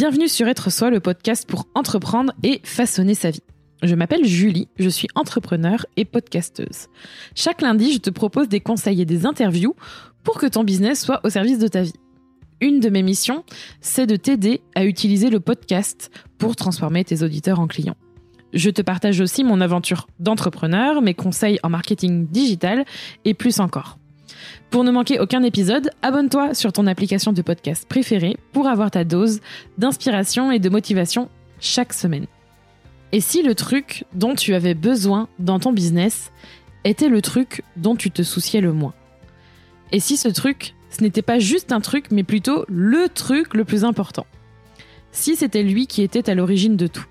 Bienvenue sur Être Soi, le podcast pour entreprendre et façonner sa vie. Je m'appelle Julie, je suis entrepreneur et podcasteuse. Chaque lundi, je te propose des conseils et des interviews pour que ton business soit au service de ta vie. Une de mes missions, c'est de t'aider à utiliser le podcast pour transformer tes auditeurs en clients. Je te partage aussi mon aventure d'entrepreneur, mes conseils en marketing digital et plus encore. Pour ne manquer aucun épisode, abonne-toi sur ton application de podcast préférée pour avoir ta dose d'inspiration et de motivation chaque semaine. Et si le truc dont tu avais besoin dans ton business était le truc dont tu te souciais le moins? Et si ce truc, ce n'était pas juste un truc, mais plutôt le truc le plus important? Si c'était lui qui était à l'origine de tout?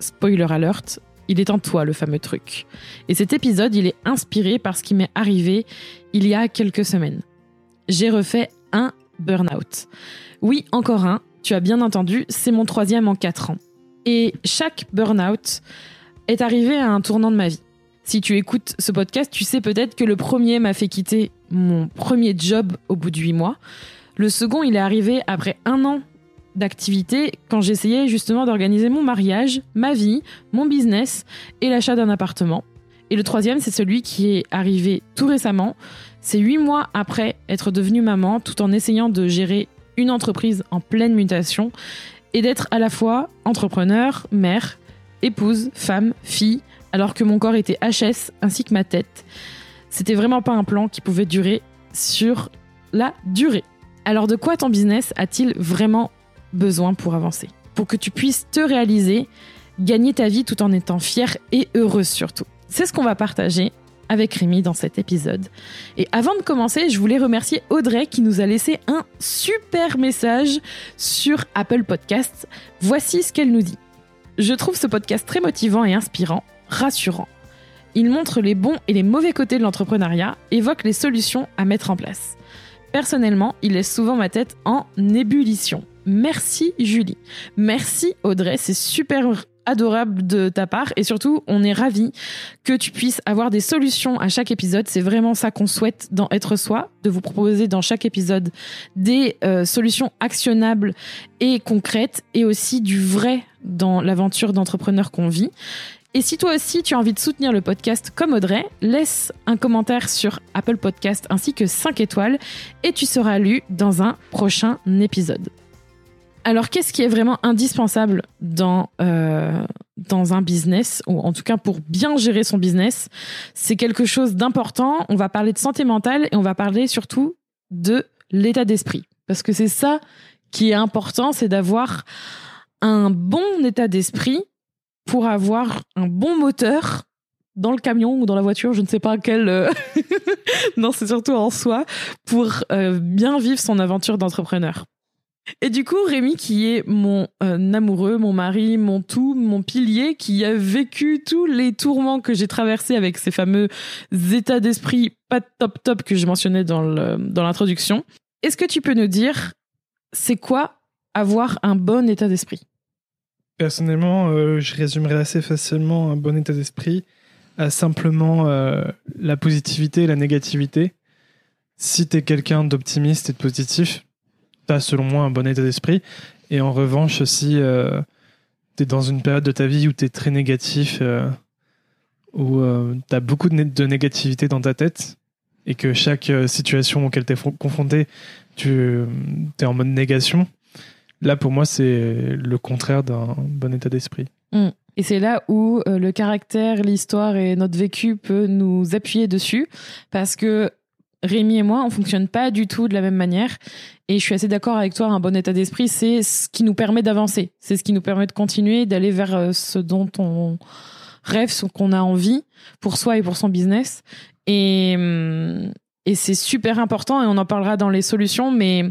Spoiler alert, il est en toi le fameux truc. Et cet épisode, il est inspiré par ce qui m'est arrivé il y a quelques semaines. J'ai refait un burn-out. Oui, encore un, tu as bien entendu, c'est mon troisième en quatre ans. Et chaque burn-out est arrivé à un tournant de ma vie. Si tu écoutes ce podcast, tu sais peut-être que le premier m'a fait quitter mon premier job au bout de huit mois. Le second, il est arrivé après un an d'activité quand j'essayais justement d'organiser mon mariage, ma vie, mon business et l'achat d'un appartement. Et le troisième, c'est celui qui est arrivé tout récemment. C'est huit mois après être devenue maman, tout en essayant de gérer une entreprise en pleine mutation et d'être à la fois entrepreneur, mère, épouse, femme, fille, alors que mon corps était HS ainsi que ma tête. C'était vraiment pas un plan qui pouvait durer sur la durée. Alors de quoi ton business a-t-il vraiment besoin pour avancer. Pour que tu puisses te réaliser, gagner ta vie tout en étant fière et heureuse surtout. C'est ce qu'on va partager avec Rémi dans cet épisode. Et avant de commencer, je voulais remercier Audrey qui nous a laissé un super message sur Apple Podcasts. Voici ce qu'elle nous dit. Je trouve ce podcast très motivant et inspirant, rassurant. Il montre les bons et les mauvais côtés de l'entrepreneuriat, évoque les solutions à mettre en place. Personnellement, il laisse souvent ma tête en ébullition. Merci Julie. Merci Audrey, c'est super adorable de ta part et surtout on est ravis que tu puisses avoir des solutions à chaque épisode. C'est vraiment ça qu'on souhaite dans Être Soi, de vous proposer dans chaque épisode des euh, solutions actionnables et concrètes et aussi du vrai dans l'aventure d'entrepreneur qu'on vit. Et si toi aussi tu as envie de soutenir le podcast comme Audrey, laisse un commentaire sur Apple Podcast ainsi que 5 étoiles et tu seras lu dans un prochain épisode. Alors, qu'est-ce qui est vraiment indispensable dans, euh, dans un business, ou en tout cas pour bien gérer son business C'est quelque chose d'important. On va parler de santé mentale et on va parler surtout de l'état d'esprit. Parce que c'est ça qui est important, c'est d'avoir un bon état d'esprit pour avoir un bon moteur dans le camion ou dans la voiture, je ne sais pas quel. Euh, non, c'est surtout en soi pour euh, bien vivre son aventure d'entrepreneur. Et du coup, Rémi, qui est mon euh, amoureux, mon mari, mon tout, mon pilier, qui a vécu tous les tourments que j'ai traversés avec ces fameux états d'esprit pas top top que je mentionnais dans l'introduction, est-ce que tu peux nous dire, c'est quoi avoir un bon état d'esprit? Personnellement, euh, je résumerais assez facilement un bon état d'esprit à simplement euh, la positivité et la négativité. Si tu es quelqu'un d'optimiste et de positif, pas selon moi un bon état d'esprit. Et en revanche, si euh, tu es dans une période de ta vie où tu es très négatif, euh, où euh, tu as beaucoup de, négativité dans ta tête, et que chaque situation auquel tu es confronté, tu es en mode négation, là pour moi c'est le contraire d'un bon état d'esprit. Mmh. Et c'est là où le caractère, l'histoire et notre vécu peut nous appuyer dessus, parce que Rémi et moi, on fonctionne pas du tout de la même manière. Et je suis assez d'accord avec toi, un bon état d'esprit, c'est ce qui nous permet d'avancer. C'est ce qui nous permet de continuer, d'aller vers euh, ce dont on rêve, ce qu'on a envie pour soi et pour son business. Et, hum, et c'est super important et on en parlera dans les solutions, mais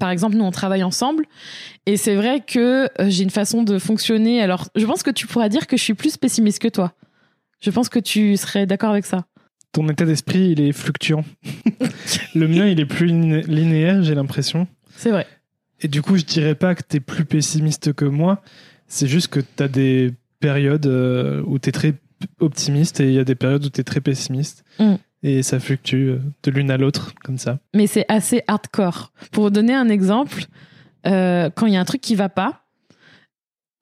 par exemple, nous, on travaille ensemble et c'est vrai que euh, j'ai une façon de fonctionner. Alors, je pense que tu pourras dire que je suis plus pessimiste que toi. Je pense que tu serais d'accord avec ça ton état d'esprit, il est fluctuant. le mien, il est plus linéaire, j'ai l'impression. C'est vrai. Et du coup, je dirais pas que tu es plus pessimiste que moi. C'est juste que tu as des périodes euh, où tu es très optimiste et il y a des périodes où tu es très pessimiste. Mm. Et ça fluctue euh, de l'une à l'autre, comme ça. Mais c'est assez hardcore. Pour donner un exemple, euh, quand il y a un truc qui va pas,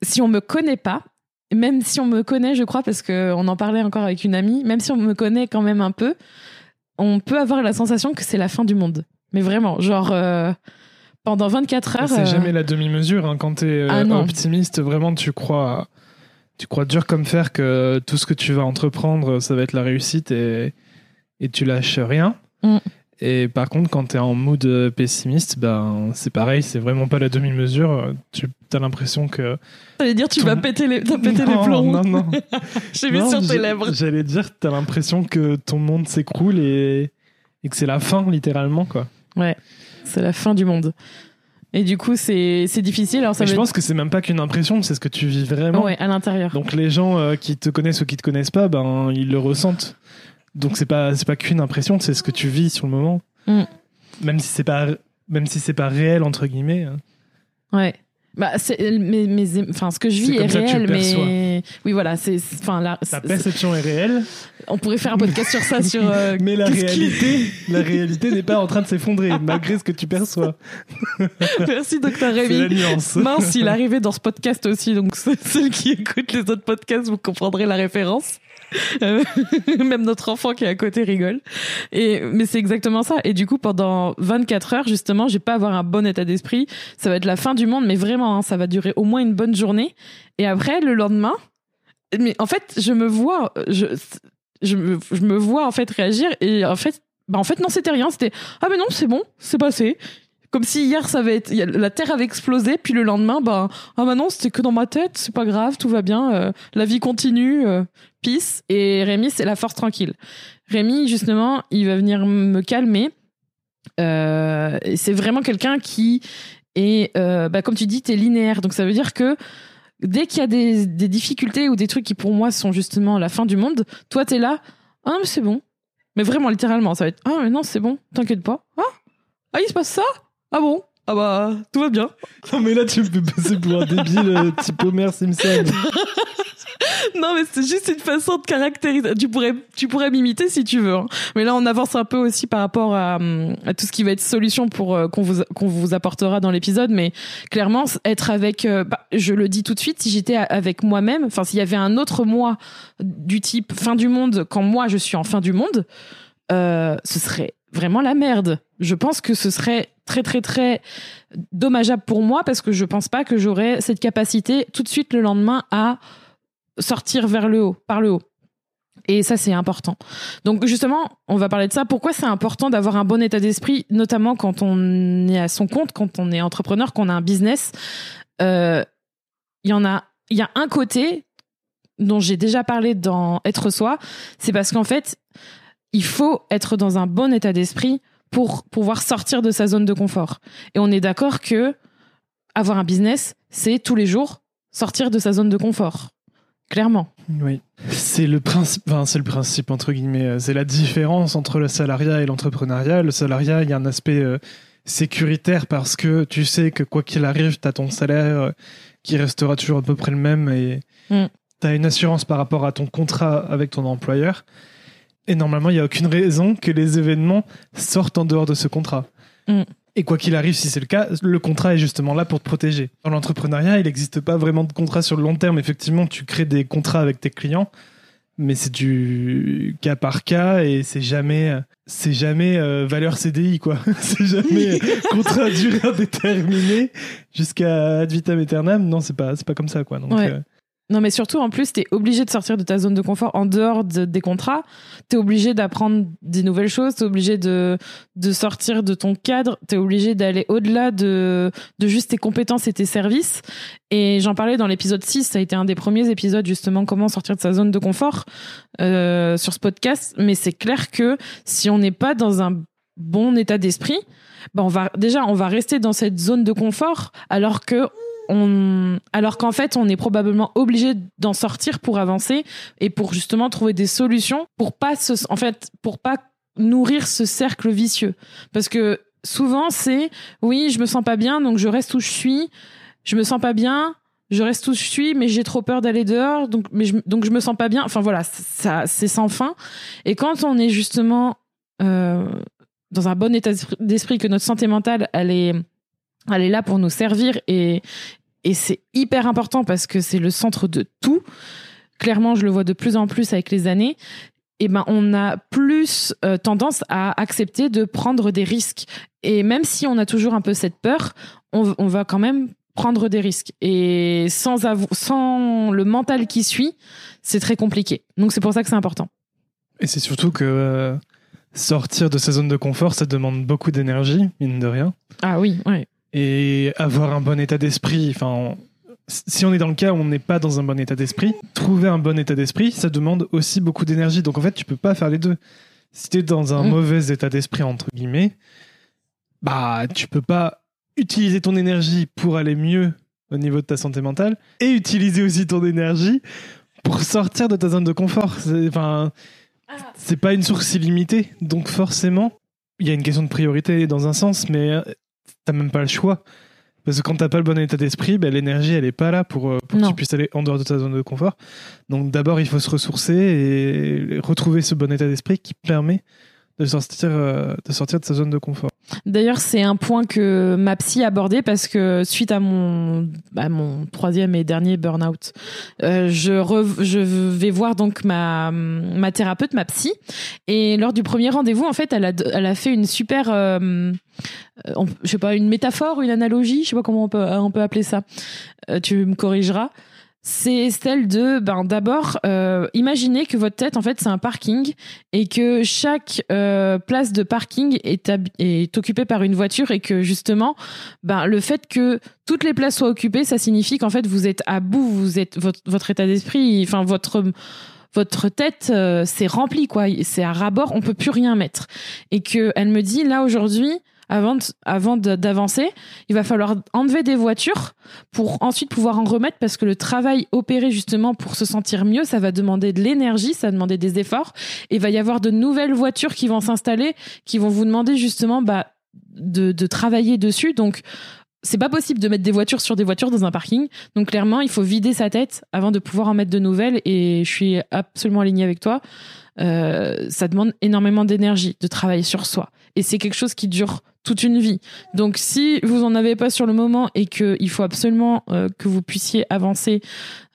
si on me connaît pas, même si on me connaît, je crois, parce qu'on en parlait encore avec une amie, même si on me connaît quand même un peu, on peut avoir la sensation que c'est la fin du monde. Mais vraiment, genre, euh, pendant 24 heures. C'est euh, jamais la demi-mesure. Hein. Quand tu es Ah non. optimiste, vraiment, tu crois, tu crois dur comme fer que tout ce que tu vas entreprendre, ça va être la réussite et, et tu lâches rien. Mm. Et par contre, quand tu es en mood euh, pessimiste, ben, c'est pareil, c'est vraiment pas la demi-mesure. Tu as l'impression que. J'allais dire, tu Ton- vas péter les, t'as pété les Non, plombs. Non, non. J'ai vu sur tes lèvres. J'allais dire, tu as l'impression que ton monde s'écroule et, et que c'est la fin, littéralement. quoi. C'est la fin du monde. Et du coup, c'est difficile. Alors, ça Et je veut pense que c'est même pas qu'une impression, c'est ce que tu vis vraiment. Ouais, à l'intérieur. Donc les gens euh, qui te connaissent ou qui te connaissent pas, ben ils le ressentent. Donc c'est pas c'est pas qu'une impression, c'est ce que tu vis sur le moment. Mm. Même si c'est pas même si c'est pas réel entre guillemets. hein. Ouais. Bah, mais, mais, enfin, ce que je vis est, réel, mais oui, voilà, c'est, enfin, là, Ta perception est réelle, on pourrait faire un podcast sur ça, sur. euh, mais la qui- réalité, la réalité n'est pas en train de s'effondrer malgré ce que tu perçois. Merci, docteur la Rémi. Mince, il est arrivé dans ce podcast aussi, donc ceux qui écoutent les autres podcasts, vous comprendrez la référence. Euh, Même notre enfant qui est à côté rigole. Et, mais c'est exactement ça. Et du coup, pendant 24 heures, justement, je vais pas avoir un bon état d'esprit. Ça va être la fin du monde, mais vraiment, hein, ça va durer au moins une bonne journée. Et après, le lendemain, mais en fait, je me vois, je, vois en fait réagir. Et en fait, bah en fait, non, c'était rien. C'était ah mais non, c'est bon, c'est passé. Comme si hier, ça avait la Terre avait explosé, puis le lendemain, bah, ah bah non, c'était que dans ma tête, c'est pas grave, tout va bien, euh, la vie continue, euh, peace. Et Rémi, c'est la force tranquille. Rémi, justement, il va venir me calmer. Euh, c'est vraiment quelqu'un qui est, euh, bah, comme tu dis, t'es linéaire. Donc ça veut dire que dès qu'il y a des, des difficultés ou des trucs qui pour moi sont justement la fin du monde, toi t'es là, ah mais c'est bon. Mais vraiment, littéralement, ça va être, ah mais non, c'est bon, t'inquiète pas. Ah, ah, il se passe ça? Ah bon? Ah bah, tout va bien. Non mais là tu me fais passer pour un débile euh, type Homer Simpson. non, mais c'est juste une façon de caractériser. Tu pourrais, tu pourrais m'imiter si tu veux. hein. Mais là, on avance un peu aussi par rapport à, tout ce qui va être solution pour euh, qu'on vous qu'on vous apportera dans l'épisode. Mais clairement, être avec, euh, bah, je le dis tout de suite, si j'étais avec moi-même, enfin, s'il y avait un autre moi du type fin du monde quand moi je suis en fin du monde, euh, ce serait vraiment la merde. Je pense que ce serait très très très dommageable pour moi parce que je pense pas que j'aurais cette capacité tout de suite le lendemain à sortir vers le haut, par le haut. Et ça, c'est important. Donc, justement, on va parler de ça. Pourquoi c'est important d'avoir un bon état d'esprit, notamment quand on est à son compte, quand on est entrepreneur, qu'on a un business? Euh, Il y en a, il y a un côté dont j'ai déjà parlé dans Être soi. C'est parce qu'en fait, il faut être dans un bon état d'esprit pour pouvoir sortir de sa zone de confort. Et on est d'accord que avoir un business, c'est tous les jours sortir de sa zone de confort. Clairement. Oui. C'est le principe, enfin, c'est le principe entre guillemets, euh, c'est la différence entre le salariat et l'entrepreneuriat. Le salariat, il y a un aspect euh, sécuritaire parce que tu sais que quoi qu'il arrive, tu as ton salaire euh, qui restera toujours à peu près le même et Mm. tu as une assurance par rapport à ton contrat avec ton employeur. Et normalement, il n'y a aucune raison que les événements sortent en dehors de ce contrat. Mm. Et quoi qu'il arrive, si c'est le cas, le contrat est justement là pour te protéger. Dans l'entrepreneuriat, il n'existe pas vraiment de contrat sur le long terme. Effectivement, tu crées des contrats avec tes clients, mais c'est du cas par cas et c'est jamais, c'est jamais euh, valeur CDI quoi. c'est jamais contrat à durée indéterminée jusqu'à ad vitam aeternam. Non, c'est pas, c'est pas comme ça quoi. Donc, Ouais. euh, Non, mais surtout, en plus, t'es obligé de sortir de ta zone de confort en dehors de- des contrats. T'es obligé d'apprendre des nouvelles choses. T'es obligé de, de sortir de ton cadre. T'es obligé d'aller au-delà de, de juste tes compétences et tes services. Et j'en parlais dans l'épisode 6. Ça a été un des premiers épisodes, justement, comment sortir de sa zone de confort euh, sur ce podcast. Mais c'est clair que si on n'est pas dans un bon état d'esprit, ben on va, déjà, on va rester dans cette zone de confort alors que alors qu'en fait, on est probablement obligé d'en sortir pour avancer et pour justement trouver des solutions pour pas en fait, pour pas nourrir ce cercle vicieux. Parce que souvent, c'est, oui, je me sens pas bien, donc je reste où je suis. Je me sens pas bien, je reste où je suis, mais j'ai trop peur d'aller dehors, donc, mais je, donc je me sens pas bien. Enfin voilà, ça, c'est sans fin. Et quand on est justement euh, dans un bon état d'esprit, que notre santé mentale, elle est Elle est là pour nous servir et, et c'est hyper important parce que c'est le centre de tout. Clairement, je le vois de plus en plus avec les années. Et ben, on a plus euh, tendance à accepter de prendre des risques. Et même si on a toujours un peu cette peur, on, on va quand même prendre des risques. Et sans, sans le mental qui suit, c'est très compliqué. Donc c'est pour ça que c'est important. Et c'est surtout que euh, sortir de sa zone de confort, ça demande beaucoup d'énergie, mine de rien. Ah oui, ouais. Et avoir un bon état d'esprit, enfin, on- si on est dans le cas où on n'est pas dans un bon état d'esprit, trouver un bon état d'esprit, ça demande aussi beaucoup d'énergie. Donc en fait, tu peux pas faire les deux. Si tu es dans un Mm. mauvais état d'esprit, entre guillemets, bah, tu peux pas utiliser ton énergie pour aller mieux au niveau de ta santé mentale et utiliser aussi ton énergie pour sortir de ta zone de confort. Enfin, c'est pas une source illimitée. Donc forcément, il y a une question de priorité dans un sens, mais euh, t'as même pas le choix. Parce que quand t'as pas le bon état d'esprit, ben, l'énergie elle est pas là pour, euh, pour que tu puisses aller en dehors de ta zone de confort. Donc d'abord il faut se ressourcer et retrouver ce bon état d'esprit qui permet de sortir, euh, de sortir de sa zone de confort. D'ailleurs, c'est un point que ma psy abordait parce que suite à mon, à mon troisième et dernier burn-out, euh, je, rev- je vais voir donc ma, ma thérapeute, ma psy. Et lors du premier rendez-vous, en fait, elle a, elle a fait une super, euh, euh, je sais pas, une métaphore, une analogie, je sais pas comment on peut, on peut appeler ça. Euh, tu me corrigeras. C'est celle de, ben d'abord, euh, imaginez que votre tête, en fait, c'est un parking et que chaque euh, place de parking est, est occupée par une voiture et que justement, ben, le fait que toutes les places soient occupées, ça signifie qu'en fait vous êtes à bout, vous êtes votre, votre état d'esprit, enfin votre votre tête euh, c'est rempli quoi, c'est à ras-bord, on peut plus rien mettre. Et que elle me dit là aujourd'hui, avant avant d'avancer, il va falloir enlever des voitures pour ensuite pouvoir en remettre parce que le travail opéré justement pour se sentir mieux, ça va demander de l'énergie, ça va demander des efforts et il va y avoir de nouvelles voitures qui vont s'installer, qui vont vous demander justement bah, de, de travailler dessus. Donc, c'est pas possible de mettre des voitures sur des voitures dans un parking. Donc, clairement, il faut vider sa tête avant de pouvoir en mettre de nouvelles. Et je suis absolument alignée avec toi. Euh, ça demande énormément d'énergie de travailler sur soi. Et c'est quelque chose qui dure toute une vie. Donc, si vous en avez pas sur le moment et qu'il faut absolument euh, que vous puissiez avancer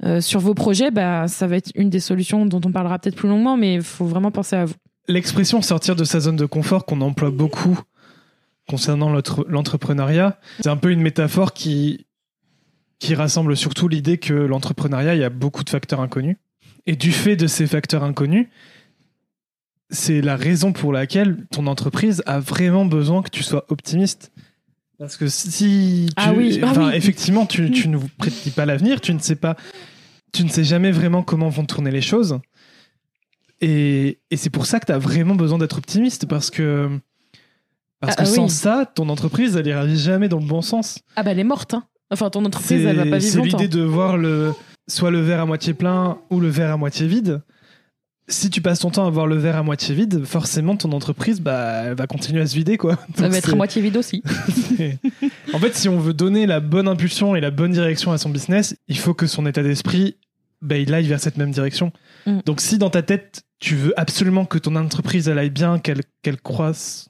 euh, sur vos projets, bah, ça va être une des solutions dont on parlera peut-être plus longuement, mais il faut vraiment penser à vous. L'expression sortir de sa zone de confort qu'on emploie beaucoup concernant l'entrepreneuriat, c'est un peu une métaphore qui, qui rassemble surtout l'idée que l'entrepreneuriat, il y a beaucoup de facteurs inconnus. Et du fait de ces facteurs inconnus, c'est la raison pour laquelle ton entreprise a vraiment besoin que tu sois optimiste. Parce que si tu, Ah oui, ah oui. effectivement, tu, tu ne prédis pas l'avenir, tu ne sais pas, tu ne sais jamais vraiment comment vont tourner les choses. Et, et c'est pour ça que tu as vraiment besoin d'être optimiste parce que, parce Ah, que ah sans oui. ça, ton entreprise, elle ira jamais dans le bon sens. Ah bah elle est morte. Hein. Enfin, ton entreprise, C'est elle va pas c'est vivre longtemps. l'idée de voir le, soit le verre à moitié plein ou le verre à moitié vide. Si tu passes ton temps à voir le verre à moitié vide, forcément ton entreprise bah, elle va continuer à se vider. Quoi. Ça va être c'est- à moitié vide aussi. c'est- en fait, si on veut donner la bonne impulsion et la bonne direction à son business, il faut que son état d'esprit bah, il aille vers cette même direction. Mm. Donc si dans ta tête, tu veux absolument que ton entreprise elle aille bien, qu'elle qu'elle croisse,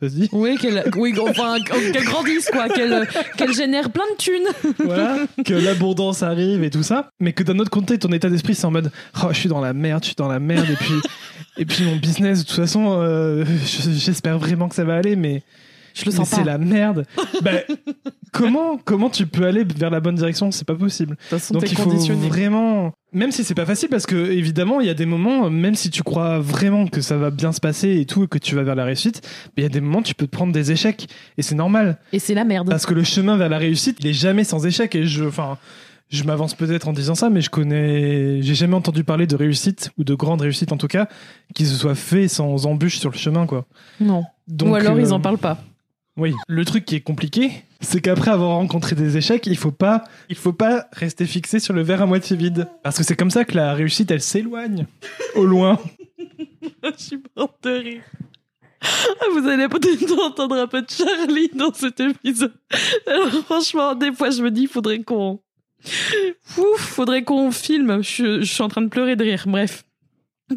ça se dit Oui, qu'elle oui, enfin, qu'elle grandisse, quoi, qu'elle génère plein de thunes. voilà, que l'abondance arrive et tout ça, mais que d'un autre côté, ton état d'esprit, c'est en mode oh, je suis dans la merde, je suis dans la merde, et puis, et puis mon business, de toute façon, euh, je- j'espère vraiment que ça va aller, mais, Je le mais sens c'est la merde. Ben, comment, comment tu peux aller vers la bonne direction? C'est pas possible. Façon, Donc il faut vraiment, même si c'est pas facile, parce que évidemment, il y a des moments, même si tu crois vraiment que ça va bien se passer et tout, et que tu vas vers la réussite, il y a des moments, tu peux te prendre des échecs, et c'est normal. Et c'est la merde. Parce que le chemin vers la réussite, il est jamais sans échec. Et je, enfin, je m'avance peut-être en disant ça, mais je connais, j'ai jamais entendu parler de réussite ou de grande réussite en tout cas qui se soit fait sans embûches sur le chemin, quoi. Non. Donc, Ou alors euh, ils en parlent pas. Oui. Le truc qui est compliqué, c'est qu'après avoir rencontré des échecs, il faut pas, il faut pas rester fixé sur le verre à moitié vide, parce que c'est comme ça que la réussite, elle s'éloigne au loin. Je suis morte de rire. Ah, Vous allez peut-être entendre un peu de Charlie dans cet épisode. Alors franchement, des fois je me dis, faudrait qu'on... Ouf, faudrait qu'on filme. Je, je suis en train de pleurer de rire. Bref.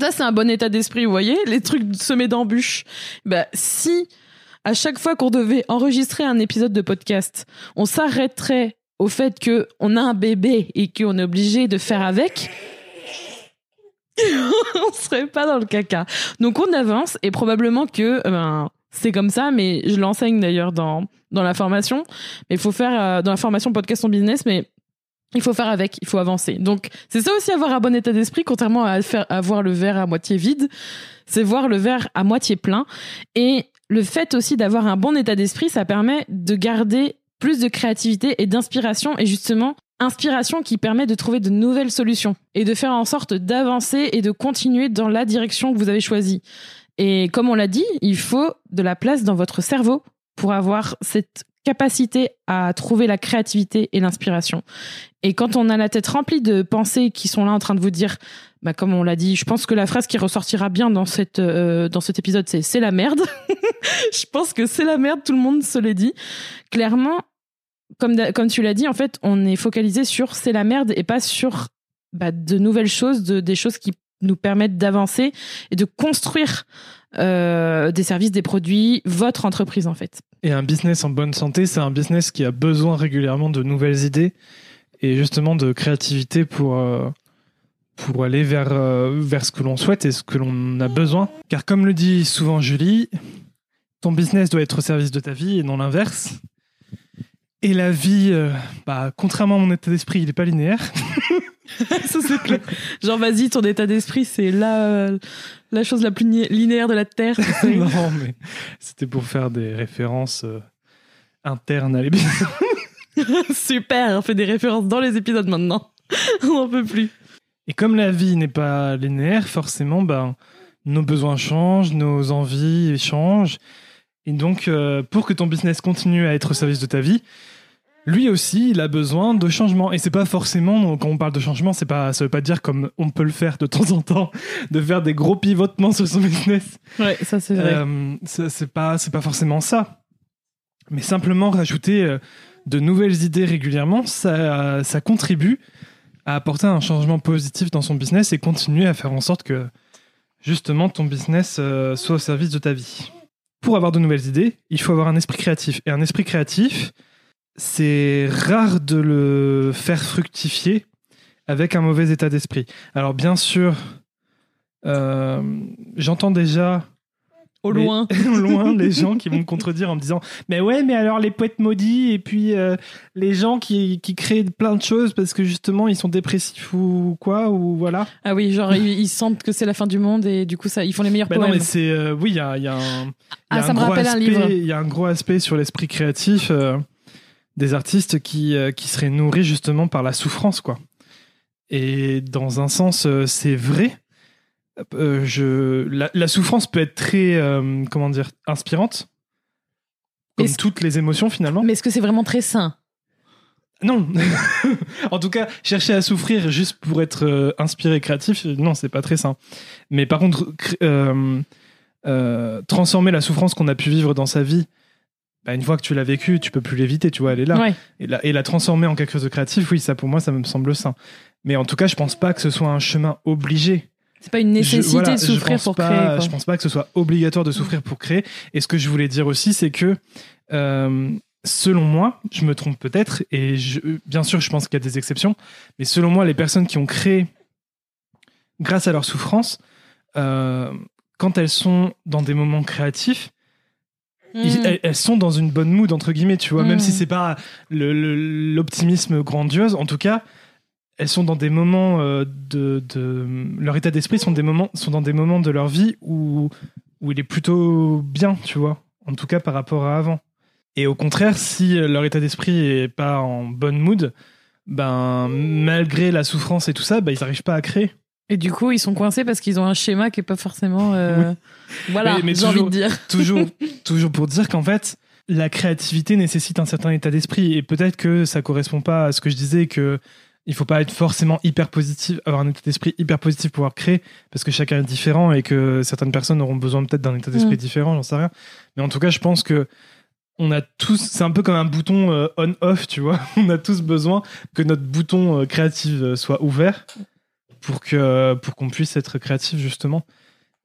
Ça, c'est un bon état d'esprit, vous voyez Les trucs semés d'embûches. Bah, si à chaque fois qu'on devait enregistrer un épisode de podcast, on s'arrêterait au fait que on a un bébé et qu'on est obligé de faire avec, on serait pas dans le caca. Donc on avance et probablement que euh, ben, c'est comme ça, mais je l'enseigne d'ailleurs dans dans la formation. Mais il faut faire euh, dans la formation podcast en business, mais il faut faire avec, il faut avancer. Donc c'est ça aussi avoir un bon état d'esprit, contrairement à avoir le verre à moitié vide, c'est voir le verre à moitié plein. Et le fait aussi d'avoir un bon état d'esprit, ça permet de garder plus de créativité et d'inspiration et justement inspiration qui permet de trouver de nouvelles solutions et de faire en sorte d'avancer et de continuer dans la direction que vous avez choisie. Et comme on l'a dit, il faut de la place dans votre cerveau pour avoir cette capacité à trouver la créativité et l'inspiration. Et quand on a la tête remplie de pensées qui sont là en train de vous dire, bah comme on l'a dit, je pense que la phrase qui ressortira bien dans cette euh, dans cet épisode, c'est c'est la merde. je pense que c'est la merde, tout le monde se l'est dit. Clairement, comme comme tu l'as dit, en fait, on est focalisé sur c'est la merde et pas sur bah, de nouvelles choses, de, des choses qui nous permettent d'avancer et de construire euh, des services, des produits, votre entreprise en fait. Et un business en bonne santé, c'est un business qui a besoin régulièrement de nouvelles idées et justement de créativité pour, euh, pour aller vers, euh, vers ce que l'on souhaite et ce que l'on a besoin. Car comme le dit souvent Julie, ton business doit être au service de ta vie et non l'inverse. Et la vie, bah, contrairement à mon état d'esprit, il n'est pas linéaire. ça c'est clair. Genre vas-y, ton état d'esprit, c'est la, la chose la plus linéaire de la Terre. non, mais c'était pour faire des références internes à l'épisode. Super, on fait des références dans les épisodes maintenant. on n'en peut plus. Et comme la vie n'est pas linéaire, forcément, ben, nos besoins changent, nos envies changent. Et donc, euh, pour que ton business continue à être au service de ta vie, lui aussi, il a besoin de changement. Et c'est pas forcément, quand on parle de changement, c'est pas, ça veut pas dire comme on peut le faire de temps en temps, de faire des gros pivotements sur son business. Ouais, ça c'est vrai. Euh, c'est pas, c'est pas forcément ça. Mais simplement rajouter euh, de nouvelles idées régulièrement, ça, ça contribue à apporter un changement positif dans son business et continuer à faire en sorte que justement ton business euh, soit au service de ta vie. Pour avoir de nouvelles idées, il faut avoir un esprit créatif. Et un esprit créatif, c'est rare de le faire fructifier avec un mauvais état d'esprit. Alors bien sûr, euh, j'entends déjà au loin. au loin, les gens qui vont me contredire en me disant Mais ouais, mais alors les poètes maudits et puis euh, les gens qui, qui, créent plein de choses parce que justement ils sont dépressifs ou quoi, ou voilà. Ah oui, genre ils, sentent que c'est la fin du monde et du coup ça, ils font les meilleurs bah poèmes. Non, mais c'est. Euh, oui, il y a, y a, un. ah, ça me rappelle un livre. Il y a un gros aspect sur l'esprit créatif euh, des artistes qui, qui seraient nourris justement par la souffrance, quoi. Et dans un sens, c'est vrai euh, je, la, souffrance peut être très, euh, comment dire, inspirante, comme toutes les émotions finalement. Mais est-ce que c'est vraiment très sain? Non. en tout cas, chercher à souffrir juste pour être euh, inspiré, créatif, non, c'est pas très sain. Mais par contre, transformer la souffrance qu'on a pu vivre dans sa vie, bah, une fois que tu l'as vécu, tu peux plus l'éviter, tu vois, elle est là. Et, la, et la transformer en quelque chose de créatif, oui, ça pour moi, ça me semble sain. Mais en tout cas, je pense pas que ce soit un chemin obligé c'est pas une nécessité de souffrir pour créer. Je pense pas que ce soit obligatoire de souffrir pour créer. Et ce que je voulais dire aussi, c'est que euh, selon moi, je me trompe peut-être, et je, bien sûr, je pense qu'il y a des exceptions, mais selon moi, les personnes qui ont créé grâce à leur souffrance, euh, quand elles sont dans des moments créatifs, hmm. elles, sont dans une bonne mood entre guillemets, tu vois, même si hmm. c'est pas l'optimisme grandiose, en tout cas, elles sont dans des moments euh, de, leur état d'esprit sont des moments sont dans des moments de leur vie où où il est plutôt bien tu vois en tout cas par rapport à avant et au contraire si leur état d'esprit est pas en bonne mood ben malgré la souffrance et tout ça ben, ils n'arrivent pas à créer et du coup ils sont coincés parce qu'ils ont un schéma qui est pas forcément euh, voilà j'ai envie de dire toujours toujours pour dire qu'en fait la créativité nécessite un certain état d'esprit et peut-être que ça correspond pas à ce que je disais que il faut pas être forcément hyper positif, avoir un état d'esprit hyper positif pour pouvoir créer, parce que chacun est différent et que certaines personnes auront besoin peut-être d'un état d'esprit mm. différent, j'en sais rien. Mais en tout cas, je pense que on a tous, c'est un peu comme un bouton euh, on-off, tu vois. on a tous besoin que notre bouton euh, créatif soit ouvert pour que pour qu'on puisse être créatif justement.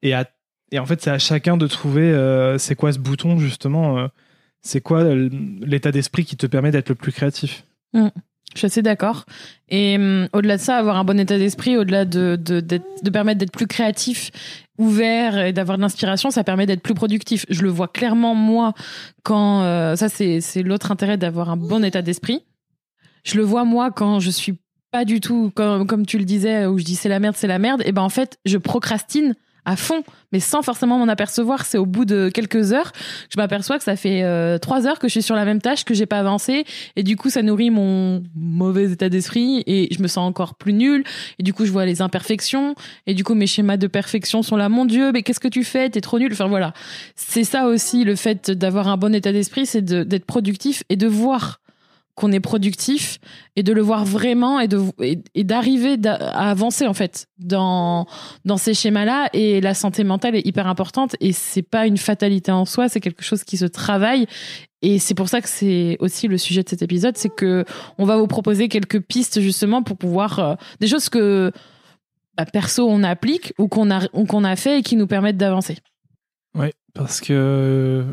Et à Et en fait, c'est à chacun de trouver euh, c'est quoi ce bouton, justement. euh, c'est quoi euh, l'état d'esprit qui te permet d'être le plus créatif. Je suis assez d'accord. Et hum, au-delà de ça, avoir un bon état d'esprit, au-delà de, de, de permettre d'être plus créatif, ouvert et d'avoir de l'inspiration, ça permet d'être plus productif. Je le vois clairement, moi, quand. euh, ça, c'est l'autre intérêt d'avoir un bon état d'esprit. Je le vois, moi, quand je suis pas du tout, comme, comme tu le disais, où je dis c'est la merde, c'est la merde, et ben en fait, je procrastine à fond, mais sans forcément m'en apercevoir. C'est au bout de quelques heures que je m'aperçois que ça fait euh, trois heures que je suis sur la même tâche, que j'ai pas avancé, et du coup, ça nourrit mon mauvais état d'esprit, et je me sens encore plus nulle, et du coup, je vois les imperfections, et du coup, mes schémas de perfection sont là. Mon Dieu, mais qu'est-ce que tu fais? T'es trop nul. Enfin voilà, c'est ça aussi le fait d'avoir un bon état d'esprit, c'est d'être productif et de voir qu'on est productif et de le voir vraiment et de d'arriver d'a- à avancer en fait dans dans ces schémas-là et la santé mentale est hyper importante et c'est pas une fatalité en soi, c'est quelque chose qui se travaille et c'est pour ça que c'est aussi le sujet de cet épisode, c'est que on va vous proposer quelques pistes justement pour pouvoir euh, des choses que bah, perso on applique ou qu'on a qu'on a fait et qui nous permettent d'avancer. Oui, parce que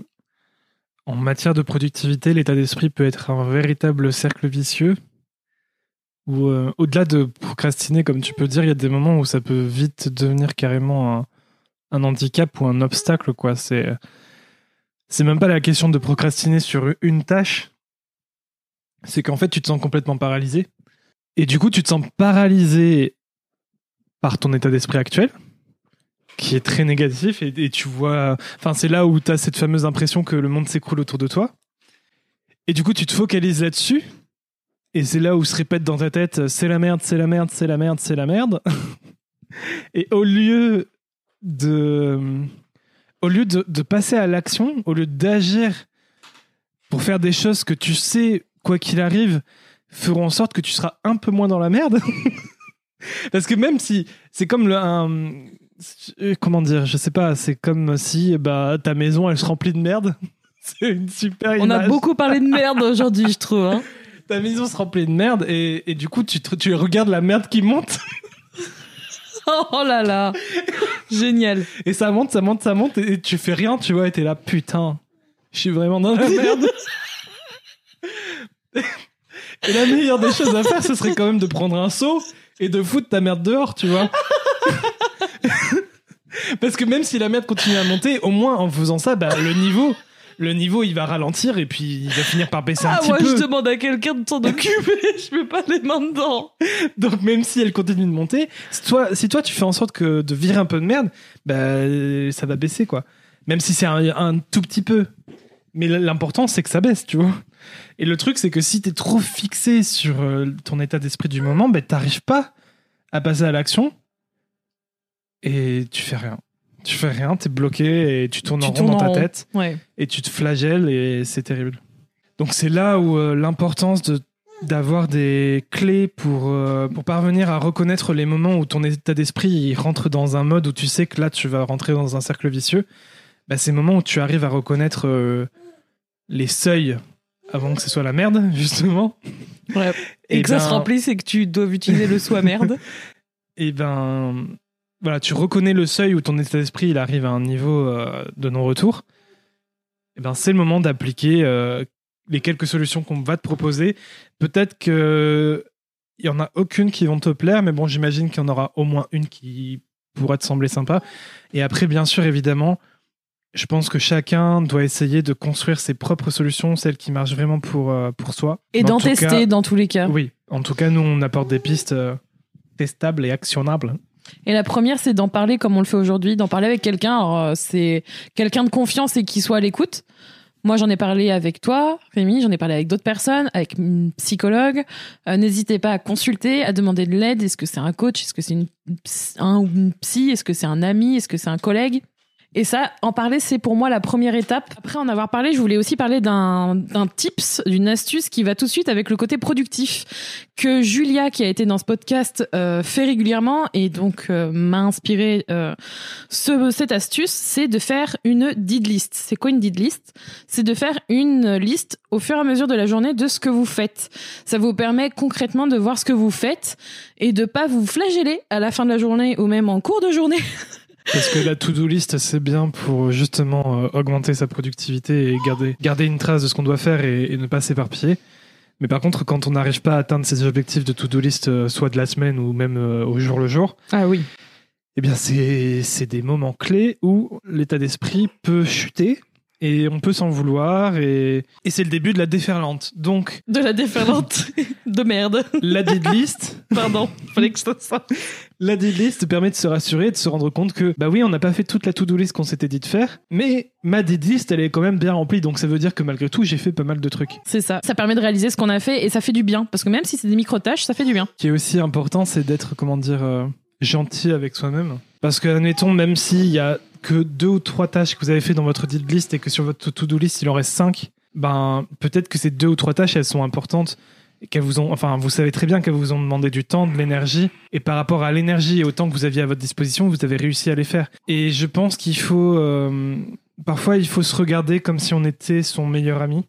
en matière de productivité, l'état d'esprit peut être un véritable cercle vicieux. Où, euh, au-delà de procrastiner, comme tu peux dire, il y a des moments où ça peut vite devenir carrément un, handicap ou un obstacle. quoi. C'est, c'est même pas la question de procrastiner sur une tâche. C'est qu'en fait, tu te sens complètement paralysé. Et du coup, tu te sens paralysé par ton état d'esprit actuel qui est très négatif et, tu vois enfin c'est là où tu as cette fameuse impression que le monde s'écroule autour de toi. Et du coup tu te focalises là-dessus. Et c'est là où se répète dans ta tête c'est la merde c'est la merde c'est la merde c'est la merde. Et au lieu de au lieu de, passer à l'action au lieu d'agir pour faire des choses que tu sais quoi qu'il arrive feront en sorte que tu seras un peu moins dans la merde. Parce que même si c'est comme le, un comment dire, je sais pas, c'est comme si bah ta maison elle se remplit de merde. c'est une super On a beaucoup parlé de merde aujourd'hui, je trouve. hein. Ta maison se remplit de merde et, et du coup tu, tu regardes la merde qui monte Oh là là, génial. et ça monte, ça monte, ça monte et, et tu fais rien, tu vois, et t'es là putain, je suis vraiment dans la merde. et la meilleure des choses à faire, ce serait quand même de prendre un seau et de foutre ta merde dehors, tu vois. Parce que même si la merde continue à monter, au moins en faisant ça, bah, le niveau, le niveau, il va ralentir et puis il va finir par baisser un Ah, petit moi, peu. je demande à quelqu'un de s'en occuper. je mets pas les mains dedans. Donc même si elle continue de monter, si toi, si toi tu fais en sorte que de virer un peu de merde, bah, ça va baisser quoi. Même si c'est un, un tout petit peu. Mais l'important c'est que ça baisse, tu vois. Et le truc c'est que si t'es trop fixé sur euh, ton état d'esprit du moment, bah, t'arrives pas à passer à l'action et tu fais rien. Tu fais rien, t'es bloqué et tu tournes Tu en rond dans ta tête Ouais. et tu te flagelles et c'est terrible. Donc c'est là où euh, l'importance de d'avoir des clés pour euh, pour parvenir à reconnaître les moments où ton état d'esprit rentre dans un mode où tu sais que là tu vas rentrer dans un cercle vicieux. Bah, c'est le moment où tu arrives à reconnaître euh, les seuils avant que ce soit la merde justement. Ouais. Et, Et que ça ben- se remplisse et que tu dois utiliser le soi merde. Et ben voilà, tu reconnais le seuil où ton état d'esprit il arrive à un niveau euh, de non-retour. Et ben c'est le moment d'appliquer euh, les quelques solutions qu'on va te proposer. Peut-être que il y en a aucune qui vont te plaire, mais bon, j'imagine qu'il y en aura au moins une qui pourra te sembler sympa. Et après, bien sûr, évidemment, je pense que chacun doit essayer de construire ses propres solutions, celles qui marchent vraiment pour, euh, pour soi. Et d'en tester cas- dans tous les cas. Oui, en tout cas, nous, on apporte des pistes testables et actionnables. Et la première, c'est d'en parler comme on le fait aujourd'hui, d'en parler avec quelqu'un. Euh, c'est quelqu'un de confiance et qui soit à l'écoute. Moi, j'en ai parlé avec toi, Rémi, j'en ai parlé avec d'autres personnes, avec une psychologue. Euh, N'hésitez pas à consulter, à demander de l'aide. Est-ce que c'est un coach? Est-ce que c'est un une psy? Est-ce que c'est un ami? Est-ce que c'est un collègue? Et ça, en parler, c'est pour moi la première étape. Après en avoir parlé, je voulais aussi parler d'un tips, d'une astuce qui va tout de suite avec le côté productif que Julia, qui a été dans ce podcast, euh, fait régulièrement et donc euh, m'a inspiré euh, ce, cette astuce, c'est de faire une did list. C'est quoi une did list? C'est de faire une liste au fur et à mesure de la journée de ce que vous faites. Ça vous permet concrètement de voir ce que vous faites et de pas vous flageller à la fin de la journée ou même en cours de journée Parce que la to-do list, c'est bien pour justement euh, augmenter sa productivité et garder, garder une trace de ce qu'on doit faire et, et ne pas s'éparpiller. Mais par contre, quand on n'arrive pas à atteindre ses objectifs de to-do list, euh, soit de la semaine ou même euh, au jour le jour, Ah oui. eh bien, c'est c'est des moments clés où l'état d'esprit peut chuter et on peut s'en vouloir et, et c'est le début de la déferlante. Donc, De la déferlante de merde. la dead list, Pardon, fallait que ça. la dead list permet de se rassurer, de se rendre compte que, bah oui, on n'a pas fait toute la to-do list qu'on s'était dit de faire, mais ma dead list, elle est quand même bien remplie. Donc, ça veut dire que malgré tout, j'ai fait pas mal de trucs. C'est ça. Ça permet de réaliser ce qu'on a fait et ça fait du bien. Parce que même si c'est des micro-tâches, ça fait du bien. Ce qui est aussi important, c'est d'être, comment dire, euh, gentil avec soi-même. Parce que, admettons, même s'il y a que deux ou trois tâches que vous avez fait dans votre dead list et que sur votre to-do list, il en reste cinq, ben, peut-être que ces deux ou trois tâches, elles sont importantes. et Qu'elles vous ont, enfin, vous savez très bien qu'elles vous ont demandé du temps, de l'énergie, et par rapport à l'énergie et au temps que vous aviez à votre disposition, vous avez réussi à les faire. Et je pense qu'il faut, euh, parfois, il faut se regarder comme si on était son meilleur ami.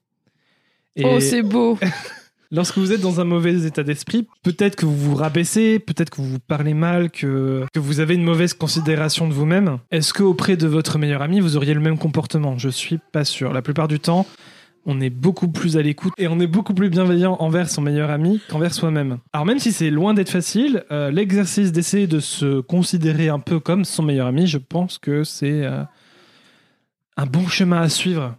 Et- Oh, c'est beau. Lorsque vous êtes dans un mauvais état d'esprit, peut-être que vous vous rabaissez, peut-être que vous vous parlez mal, que, que vous avez une mauvaise considération de vous-même. Est-ce que auprès de votre meilleur ami, vous auriez le même comportement? Je suis pas sûr. La plupart du temps, on est beaucoup plus à l'écoute et on est beaucoup plus bienveillant envers son meilleur ami qu'envers soi-même. Alors même si c'est loin d'être facile, euh, l'exercice d'essayer de se considérer un peu comme son meilleur ami, je pense que c'est euh, un bon chemin à suivre,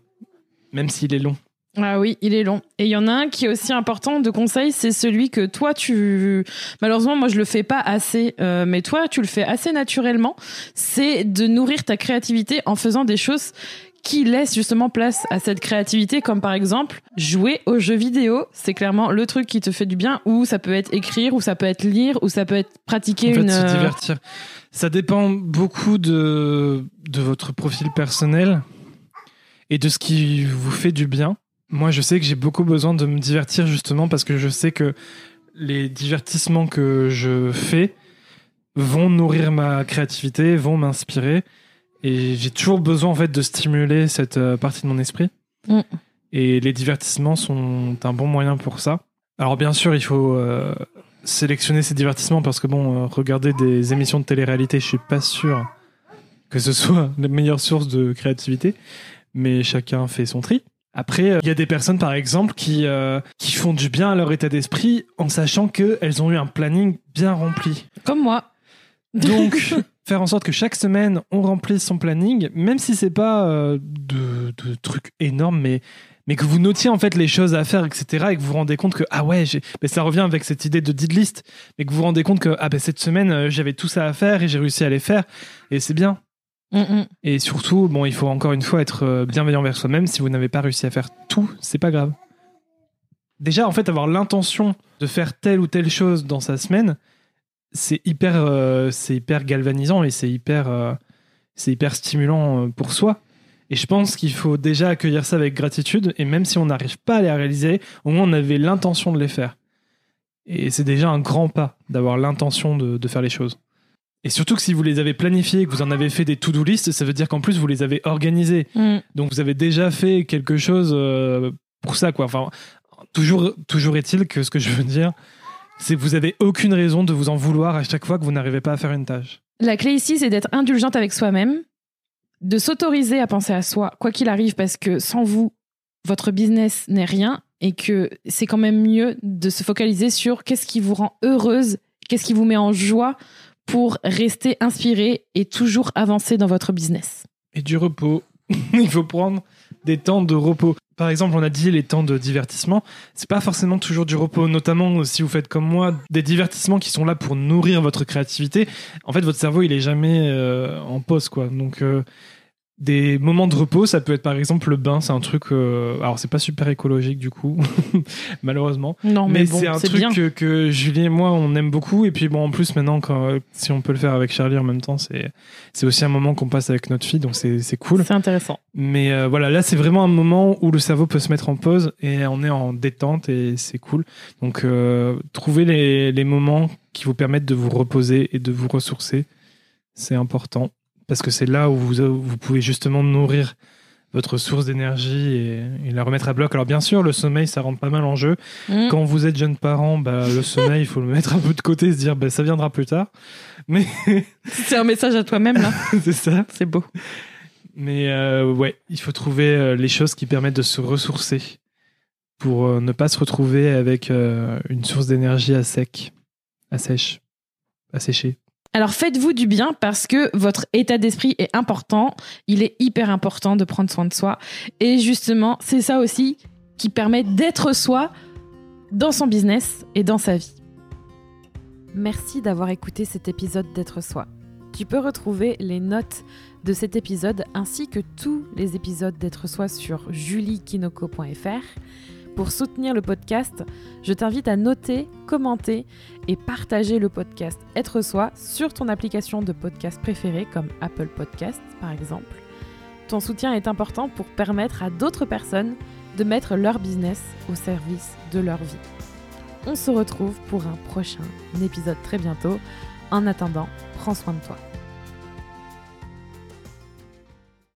même s'il est long. Ah oui, il est long. Et il y en a un qui est aussi important de conseil, c'est celui que toi, tu... Malheureusement, moi, je le fais pas assez, euh, mais toi, tu le fais assez naturellement. C'est de nourrir ta créativité en faisant des choses qui laissent justement place à cette créativité, comme par exemple jouer aux jeux vidéo. C'est clairement le truc qui te fait du bien, ou ça peut être écrire, ou ça peut être lire, ou ça peut être pratiquer En fait, une... se euh, divertir. Ça dépend beaucoup de, de votre profil personnel et de ce qui vous fait du bien. Moi, je sais que j'ai beaucoup besoin de me divertir justement parce que je sais que les divertissements que je fais vont nourrir ma créativité, vont m'inspirer. Et j'ai toujours besoin en fait de stimuler cette euh, partie de mon esprit. Mm. Et les divertissements sont un bon moyen pour ça. Alors bien sûr, il faut euh, sélectionner ces divertissements parce que bon, euh, regarder des émissions de télé-réalité, je suis pas sûr que ce soit la meilleure source de créativité, mais chacun fait son tri. Après, euh, il y a des personnes, par exemple, qui, euh, qui font du bien à leur état d'esprit en sachant qu'elles ont eu un planning bien rempli. Comme moi. Donc, faire en sorte que chaque semaine, on remplisse son planning, même si c'est pas euh, de, de trucs énormes, mais, mais que vous notiez en fait les choses à faire, etc. Et que vous vous rendez compte que, ah ouais, mais ça revient avec cette idée de dead list, mais que vous vous rendez compte que, ah ben cette semaine, j'avais tout ça à faire et j'ai réussi à les faire. Et c'est bien. Mm, mm. Et surtout, bon, il faut encore une fois être euh, bienveillant vers soi-même. Si vous n'avez pas réussi à faire tout, c'est pas grave. Déjà, en fait, avoir l'intention de faire telle ou telle chose dans sa semaine, c'est hyper, euh, hyper galvanisant et c'est hyper, euh, hyper stimulant pour soi. Et je pense qu'il faut déjà accueillir ça avec gratitude. Et même si on n'arrive pas à les réaliser, au moins on avait l'intention de les faire. Et c'est déjà un grand pas d'avoir l'intention de faire les choses. Et surtout que si vous les avez planifiées, que vous en avez fait des to-do list, ça veut dire qu'en plus vous les avez organisées. Mm. Donc vous avez déjà fait quelque chose euh, pour ça, quoi. Enfin, toujours, toujours est-il que ce que je veux dire, c'est que vous avez aucune raison de vous en vouloir à chaque fois que vous n'arrivez pas à faire une tâche. La clé ici, c'est d'être indulgente avec soi-même, de s'autoriser à penser à soi, quoi qu'il arrive, parce que sans vous, votre business n'est rien et que c'est quand même mieux de se focaliser sur qu'est-ce qui vous rend heureuse, qu'est-ce qui vous met en joie pour rester inspiré et toujours avancer dans votre business. Et du repos. Il faut prendre des temps de repos. Par exemple, on a dit les temps de divertissement. C'est pas forcément toujours du repos, notamment si vous faites comme moi des divertissements qui sont là pour nourrir votre créativité. En fait, votre cerveau, il est jamais euh, en pause, quoi. Donc, euh, des moments de repos, ça peut être par exemple le bain. C'est un truc. euh, alors, c'est pas super écologique du coup, malheureusement. Non, mais, Mais, bon, c'est un truc que, que Julie et moi on aime beaucoup. Et puis bon, en plus maintenant, quand, si on peut le faire avec Charlie en même temps, c'est c'est aussi un moment qu'on passe avec notre fille, donc c'est c'est cool. C'est intéressant. Mais euh, voilà, là c'est vraiment un moment où le cerveau peut se mettre en pause et on est en détente et c'est cool. Donc euh, trouvez les, les moments qui vous permettent de vous reposer et de vous ressourcer, c'est important parce que c'est là où vous, vous pouvez justement nourrir votre source d'énergie et, et la remettre à bloc. Alors bien sûr, le sommeil, ça rentre pas mal en jeu. Mm. Quand vous êtes jeune parent, bah, le sommeil, il faut le mettre un peu de côté et se dire, bah, ça viendra plus tard. Mais C'est un message à toi-même là. c'est ça. C'est beau. Mais euh, ouais, il faut trouver euh, les choses qui permettent de se ressourcer pour euh, ne pas se retrouver avec une source d'énergie à sec, à sèche, à sécher. Alors faites-vous du bien parce que votre état d'esprit est important. Il est hyper important de prendre soin de soi. Et justement, c'est ça aussi qui permet d'être soi dans son business et dans sa vie. Merci d'avoir écouté cet épisode d'être soi. Tu peux retrouver les notes de cet épisode ainsi que tous les épisodes d'être soi sur juliekinoko.fr. Pour soutenir le podcast, je t'invite à noter, commenter et partager le podcast Être Soi sur ton application de podcast préférée comme Apple Podcasts par exemple. Ton soutien est important pour permettre à d'autres personnes de mettre leur business au service de leur vie. On se retrouve pour un prochain épisode très bientôt. En attendant, prends soin de toi.